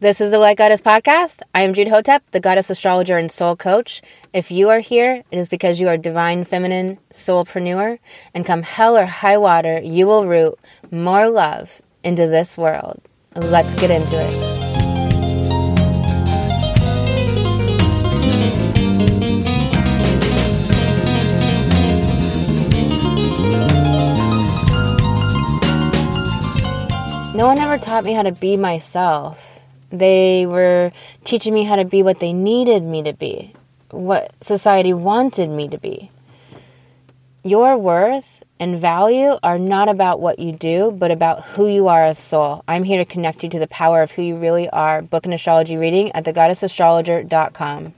This is the Light Goddess podcast. I am Jude Hotep, the goddess astrologer and soul coach. If you are here, it is because you are divine feminine soulpreneur, and come hell or high water, you will root more love into this world. Let's get into it. No one ever taught me how to be myself. They were teaching me how to be what they needed me to be, what society wanted me to be. Your worth and value are not about what you do, but about who you are as soul. I'm here to connect you to the power of who you really are. Book an astrology reading at thegoddessastrologer.com.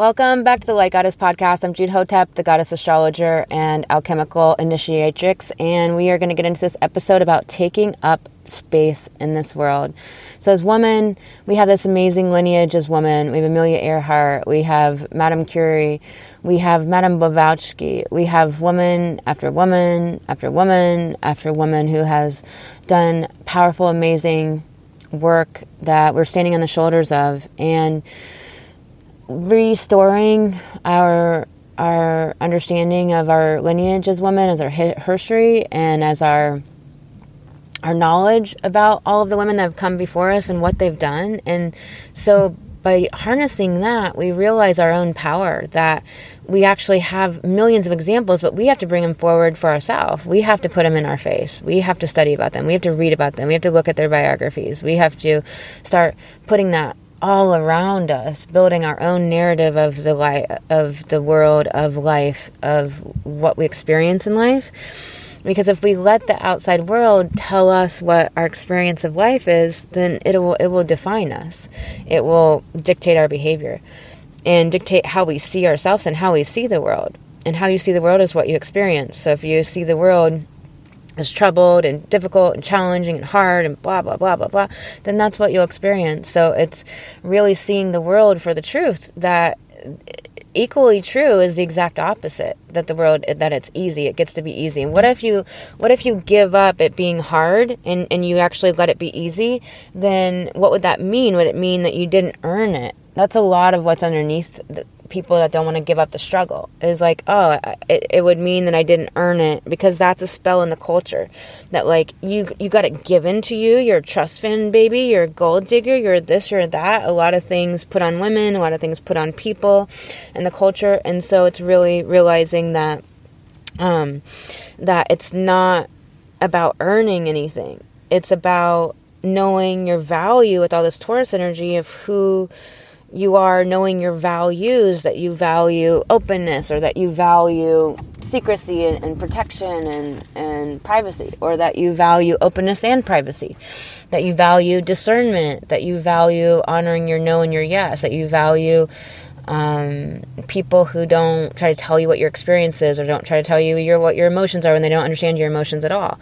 Welcome back to the Light Goddess Podcast. I'm Jude Hotep, the goddess astrologer and alchemical initiatrix, and we are going to get into this episode about taking up space in this world. So, as women, we have this amazing lineage as women. We have Amelia Earhart, we have Madame Curie, we have Madame Blavatsky, we have woman after woman after woman after woman who has done powerful, amazing work that we're standing on the shoulders of. And restoring our our understanding of our lineage as women, as our history, and as our our knowledge about all of the women that have come before us and what they've done. And so by harnessing that, we realize our own power that we actually have millions of examples, but we have to bring them forward for ourselves. We have to put them in our face. We have to study about them. We have to read about them. We have to look at their biographies. We have to start putting that all around us, building our own narrative of the life, of the world, of life, of what we experience in life. Because if we let the outside world tell us what our experience of life is, then it will it will define us. It will dictate our behavior and dictate how we see ourselves and how we see the world. And how you see the world is what you experience. So if you see the world as troubled and difficult and challenging and hard and blah blah blah blah blah, then that's what you'll experience. So it's really seeing the world for the truth that equally true is the exact opposite that the world that it's easy it gets to be easy. And what if you what if you give up it being hard and and you actually let it be easy? Then what would that mean? Would it mean that you didn't earn it? That's a lot of what's underneath people that don't want to give up the struggle. Is like oh it, it would mean that i didn't earn it because that's a spell in the culture that like you you got it given to you. You're a trust fund baby. You're a gold digger. You're this you're that. A lot of things put on women. A lot of things put on people and the culture. And so it's really realizing that um that it's not about earning anything. It's about knowing your value with all this taurus energy of who you are knowing your values that you value openness or that you value secrecy and, and, protection and, and privacy or that you value openness and privacy that you value discernment that you value honoring your no and your yes that you value um, people who don't try to tell you what your experience is or don't try to tell you your what your emotions are when they don't understand your emotions at all.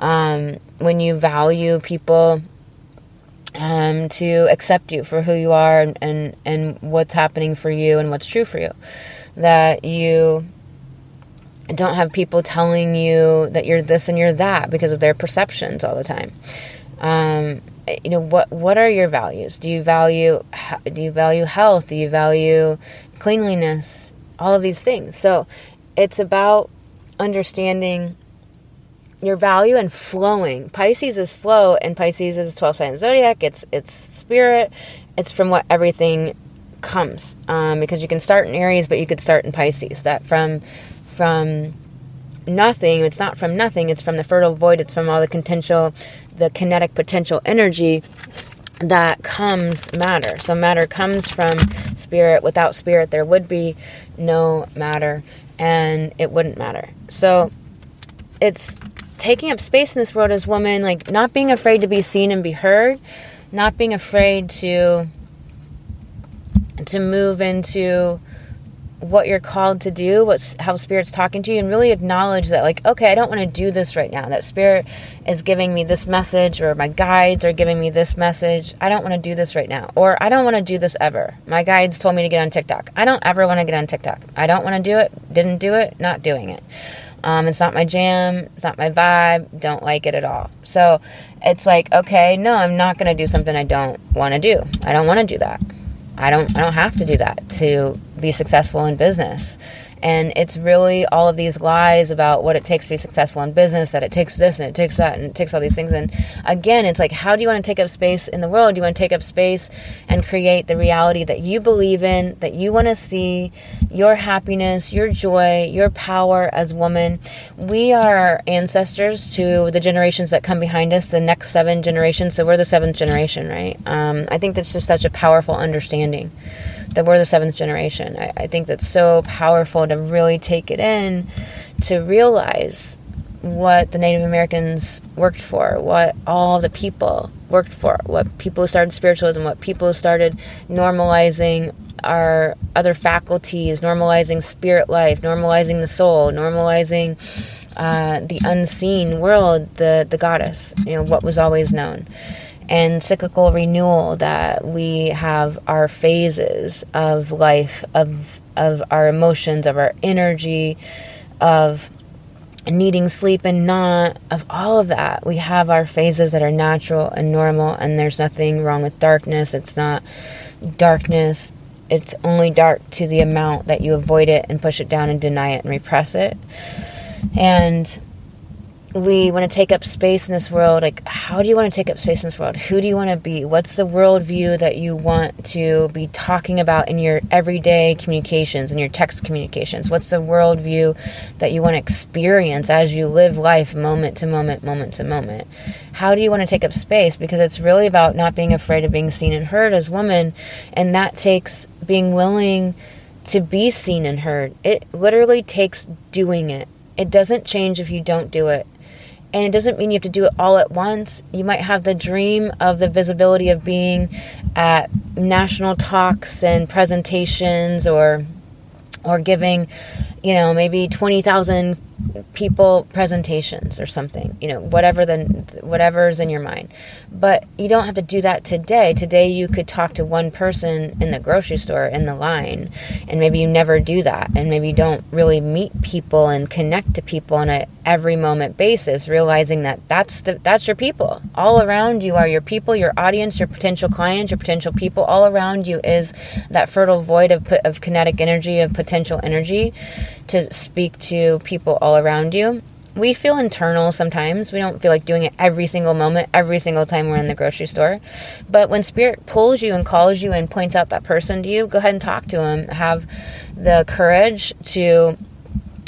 Um, when you value people um, to accept you for who you are and, and, and what's happening for you and what's true for you. That you don't have people telling you that you're this and you're that because of their perceptions all the time. Um, you know what what are your values? Do you value do you value health? Do you value cleanliness? All of these things. So it's about understanding your value and flowing. Pisces is flow, and Pisces is 12 sign zodiac. It's it's spirit. It's from what everything comes. Um, because you can start in Aries, but you could start in Pisces. That from from nothing. It's not from nothing. It's from the fertile void. It's from all the potential, the kinetic potential energy that comes matter. So matter comes from spirit. Without spirit, there would be no matter, and it wouldn't matter. So it's taking up space in this world as women, like not being afraid to be seen and be heard, not being afraid to to move into what you're called to do, what's how spirit's talking to you, and really acknowledge that, like, okay, I don't want to do this right now. That spirit is giving me this message, or my guides are giving me this message. I don't want to do this right now, or I don't want to do this ever. My guides told me to get on TikTok. I don't ever want to get on TikTok. I don't want to do it. Didn't do it. Not doing it. Um, it's not my jam. It's not my vibe. Don't like it at all. So it's like, okay, no, I'm not going to do something I don't want to do. I don't want to do that. I don't I don't have to do that to be successful in business. And it's really all of these lies about what it takes to be successful in business, that it takes this and it takes that and it takes all these things. And again, it's like, how do you want to take up space in the world? Do you want to take up space and create the reality that you believe in, that you want to see, your happiness, your joy, your power as woman? We are ancestors to the generations that come behind us, the next seven generations. So we're the seventh generation, right? Um, I think that's just such a powerful understanding that we're the seventh generation. I, I think that's so powerful to really take it in, to realize what the Native Americans worked for, what all the people worked for, what people started spiritualism, what people started normalizing our other faculties, normalizing spirit life, normalizing the soul, normalizing uh, the unseen world, the the goddess, you know, what was always known and cyclical renewal that we have our phases of life of of our emotions of our energy of needing sleep and not of all of that. We have our phases that are natural and normal and there's nothing wrong with darkness. It's not darkness. It's only dark to the amount that you avoid it and push it down and deny it and repress it. And we want to take up space in this world like how do you want to take up space in this world? Who do you want to be? What's the worldview that you want to be talking about in your everyday communications in your text communications? What's the worldview that you want to experience as you live life moment to moment moment to moment? How do you want to take up space? Because it's really about not being afraid of being seen and heard as women and that takes being willing to be seen and heard. It literally takes doing it. It doesn't change if you don't do it and it doesn't mean you have to do it all at once. You might have the dream of the visibility of being at national talks and presentations or or giving, you know, maybe 20,000 people presentations or something you know whatever the whatever's in your mind. But you don't have to do that today. Today you could talk to one person in the grocery store in the line and maybe you never do that and maybe you don't really meet people and connect to people on a every moment basis realizing that that's the that's your people. All around you are your people your audience your potential clients your potential people. All around you is that fertile void of, of kinetic energy of potential energy to speak to people all around you. We feel internal sometimes. We don't feel like doing it every single moment, every single time we're in the grocery store. But when spirit pulls you and calls you and points out that person to you, go ahead and talk to them. Have the courage to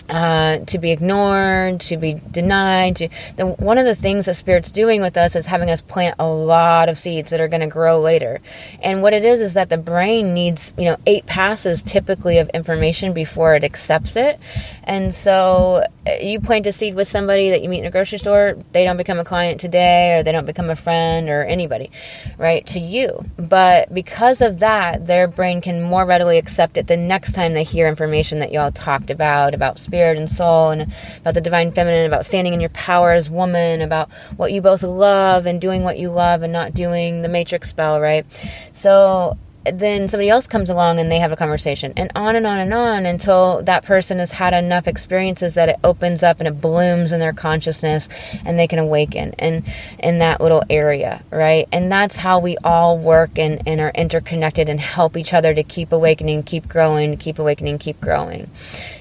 uh, to be ignored, to be denied. To the, one of the things that Spirit's doing with us is having us plant a lot of seeds that are going to grow later. And what it is is that the brain needs you know eight passes typically of information before it accepts it. And so uh, you plant a seed with somebody that you meet in a grocery store, they don't become a client today, or they don't become a friend or anybody, right? To you, but because of that, their brain can more readily accept it the next time they hear information that y'all talked about about spirit spirit and soul and about the divine feminine, about standing in your power as woman, about what you both love and doing what you love and not doing the matrix spell, right? So then somebody else comes along and they have a conversation. And on and on and on until that person has had enough experiences that it opens up and it blooms in their consciousness and they can awaken and in that little area right? And that's how we all work and, and are interconnected and help each other to keep awakening keep growing keep awakening keep growing.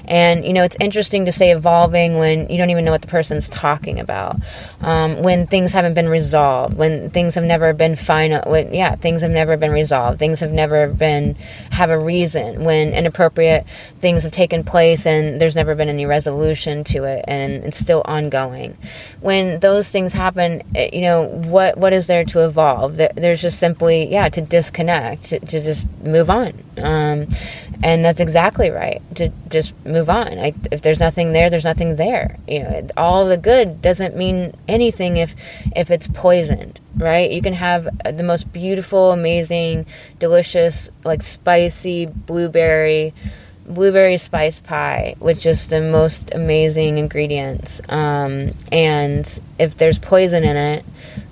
And you know it's interesting to say evolving when you don't even know what the person's talking about. Um, when things haven't been resolved when things have never been final when yeah things have never been resolved. Things have never been have a reason when inappropriate things have taken place and there's never been any resolution to it and it's still ongoing. When those things happen eh, you know what what is there to evolve? There's just simply yeah to disconnect to, to just move on. Um, and that's exactly right to just move on. I, if there's nothing there there's nothing there. You know all the good doesn't mean anything if if it's poisoned right? You can have the most beautiful amazing delicious like spicy blueberry blueberry spice pie with just the most amazing ingredients um, and if there's poison in it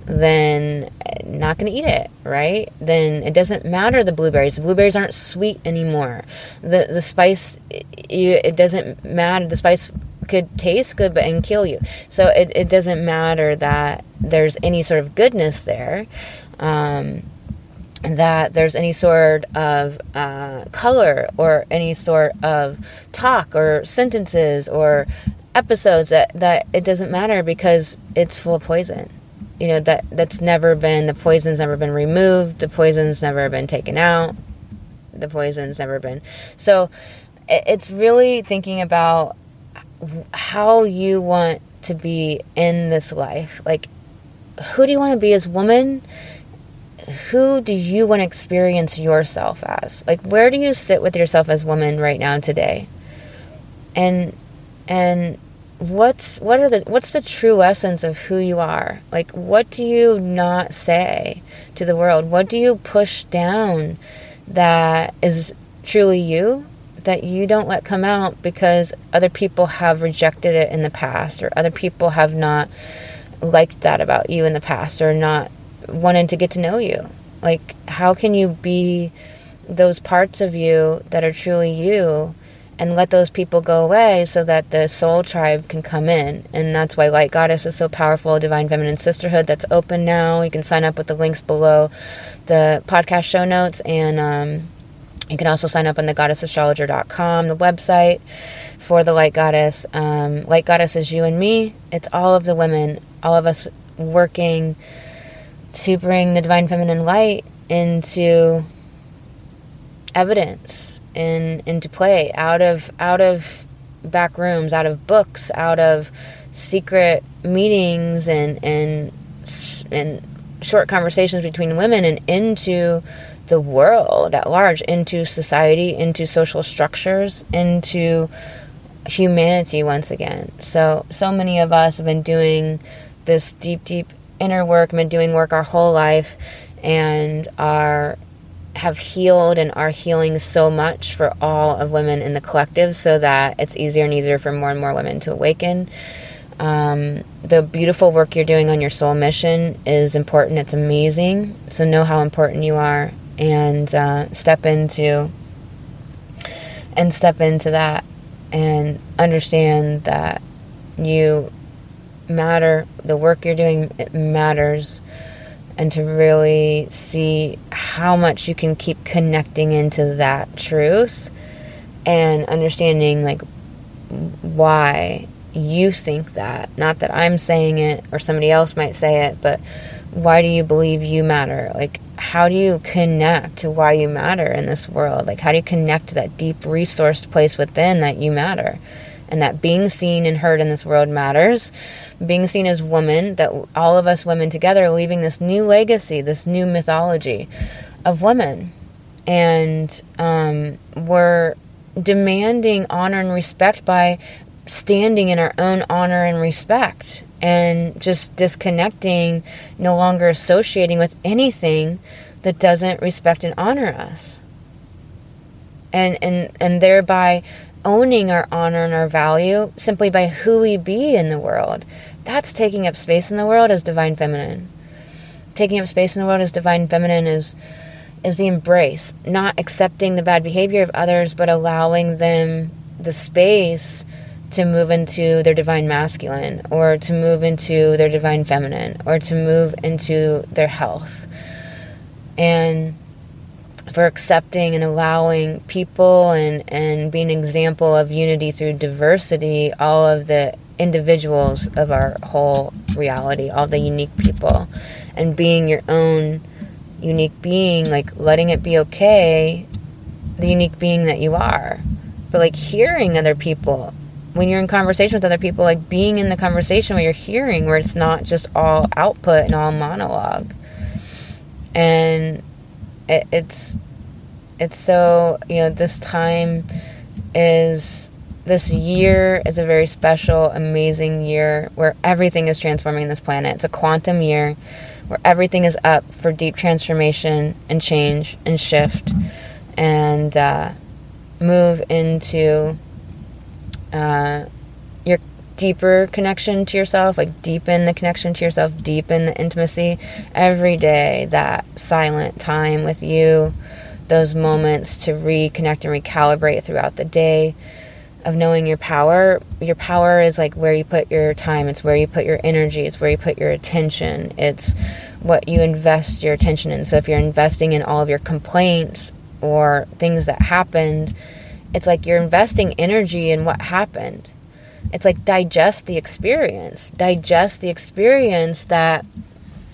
then not going to eat it, right? Then it doesn't matter the blueberries. The blueberries aren't sweet anymore. The the spice it doesn't matter. The spice could taste good but and kill you. So it, it doesn't matter that there's any sort of goodness there. Um, that there's any sort of uh, color or any sort of talk or sentences or episodes that, that it doesn't matter because it's full of poison. You know that that's never been the poison's never been removed the poison's never been taken out the poison's never been. So it's really thinking about how you want to be in this life. Like who do you want to be as woman who do you want to experience yourself as? Like where do you sit with yourself as woman right now today? And and what's what are the what's the true essence of who you are? Like what do you not say to the world? What do you push down that is truly you that you don't let come out because other people have rejected it in the past or other people have not liked that about you in the past or not wanted to get to know you like how can you be those parts of you that are truly you and let those people go away so that the soul tribe can come in. And that's why Light Goddess is so powerful, Divine Feminine Sisterhood that's open now. You can sign up with the links below the podcast show notes. And um, you can also sign up on the goddessastrologer.com, the website for the Light Goddess. Um, Light Goddess is you and me, it's all of the women, all of us working to bring the Divine Feminine light into evidence in into play out of out of back rooms, out of books, out of secret meetings and and and short conversations between women and into the world at large, into society, into social structures, into humanity once again. So so many of us have been doing this deep, deep inner work, been doing work our whole life and are have healed and are healing so much for all of women in the collective so that it's easier and easier for more and more women to awaken. Um, the beautiful work you're doing on your soul mission is important. It's amazing. So know how important you are and uh, step into and step into that and understand that you matter. The work you're doing it matters. And to really see how much you can keep connecting into that truth and understanding like why you think that. Not that i'm saying it or somebody else might say it but why do you believe you matter? Like how do you connect to why you matter in this world? Like how do you connect to that deep resourced place within that you matter and that being seen and heard in this world matters. Being seen as women, that all of us women together are leaving this new legacy, this new mythology of women. And um, we're demanding honor and respect by standing in our own honor and respect and just disconnecting, no longer associating with anything that doesn't respect and honor us. And, and, and thereby owning our honor and our value simply by who we be in the world. That's taking up space in the world as divine feminine. Taking up space in the world as divine feminine is is the embrace, not accepting the bad behavior of others, but allowing them the space to move into their divine masculine or to move into their divine feminine or to move into their health. And for accepting and allowing people and, and being an example of unity through diversity, all of the individuals of our whole reality, all the unique people, and being your own unique being, like letting it be okay, the unique being that you are. But like hearing other people, when you're in conversation with other people, like being in the conversation where you're hearing, where it's not just all output and all monologue. And it, it's it's so you know this time is this year is a very special amazing year where everything is transforming this planet. It's a quantum year where everything is up for deep transformation and change and shift and uh, move into uh, deeper connection to yourself, like deepen the connection to yourself, deepen the intimacy every day, that silent time with you, those moments to reconnect and recalibrate throughout the day. of knowing your power. Your power is like where you put your time, it's where you put your energy, it's where you put your attention, it's what you invest your attention in. So if you're investing in all of your complaints or things that happened, it's like you're investing energy in what happened. It's like digest the experience. Digest the experience that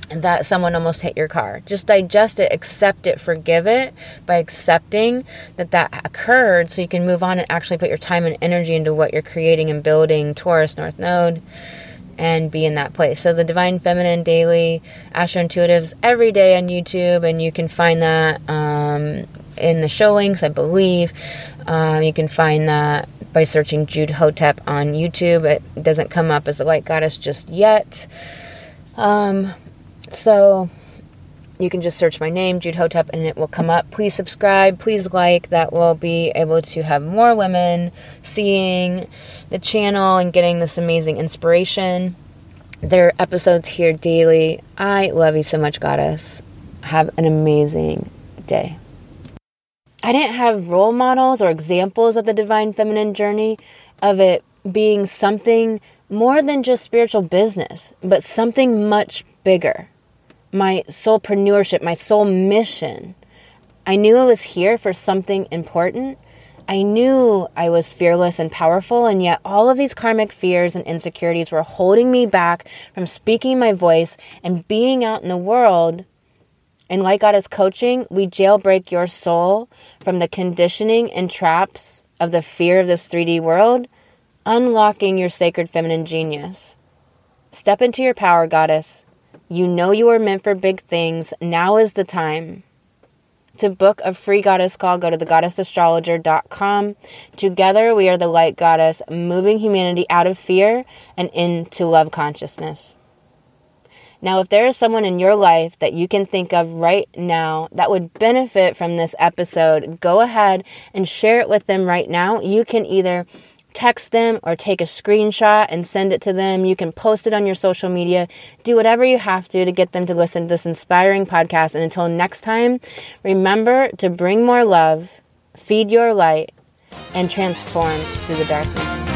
that someone almost hit your car. Just digest it, accept it, forgive it by accepting that that occurred so you can move on and actually put your time and energy into what you're creating and building Taurus North Node and be in that place. So the Divine Feminine Daily Astro Intuitives every day on YouTube and you can find that um, in the show links, I believe. Um, you can find that by searching Jude Hotep on YouTube. It doesn't come up as a light goddess just yet. Um, so you can just search my name, Jude Hotep, and it will come up. Please subscribe, please like. That will be able to have more women seeing the channel and getting this amazing inspiration. There are episodes here daily. I love you so much, Goddess. Have an amazing day. I didn't have role models or examples of the divine feminine journey of it being something more than just spiritual business, but something much bigger my soulpreneurship, my soul mission. I knew I was here for something important. I knew I was fearless and powerful, and yet all of these karmic fears and insecurities were holding me back from speaking my voice and being out in the world. And like Goddess coaching, we jailbreak your soul from the conditioning and traps of the fear of this 3D world, unlocking your sacred feminine genius. Step into your power, Goddess. You know you are meant for big things. Now is the time. To book a free goddess call, go to thegoddessastrologer.com. Together, we are the light goddess, moving humanity out of fear and into love consciousness. Now, if there is someone in your life that you can think of right now that would benefit from this episode, go ahead and share it with them right now. You can either text them or take a screenshot and send it to them. You can post it on your social media. Do whatever you have to to get them to listen to this inspiring podcast. And until next time, remember to bring more love, feed your light, and transform through the darkness.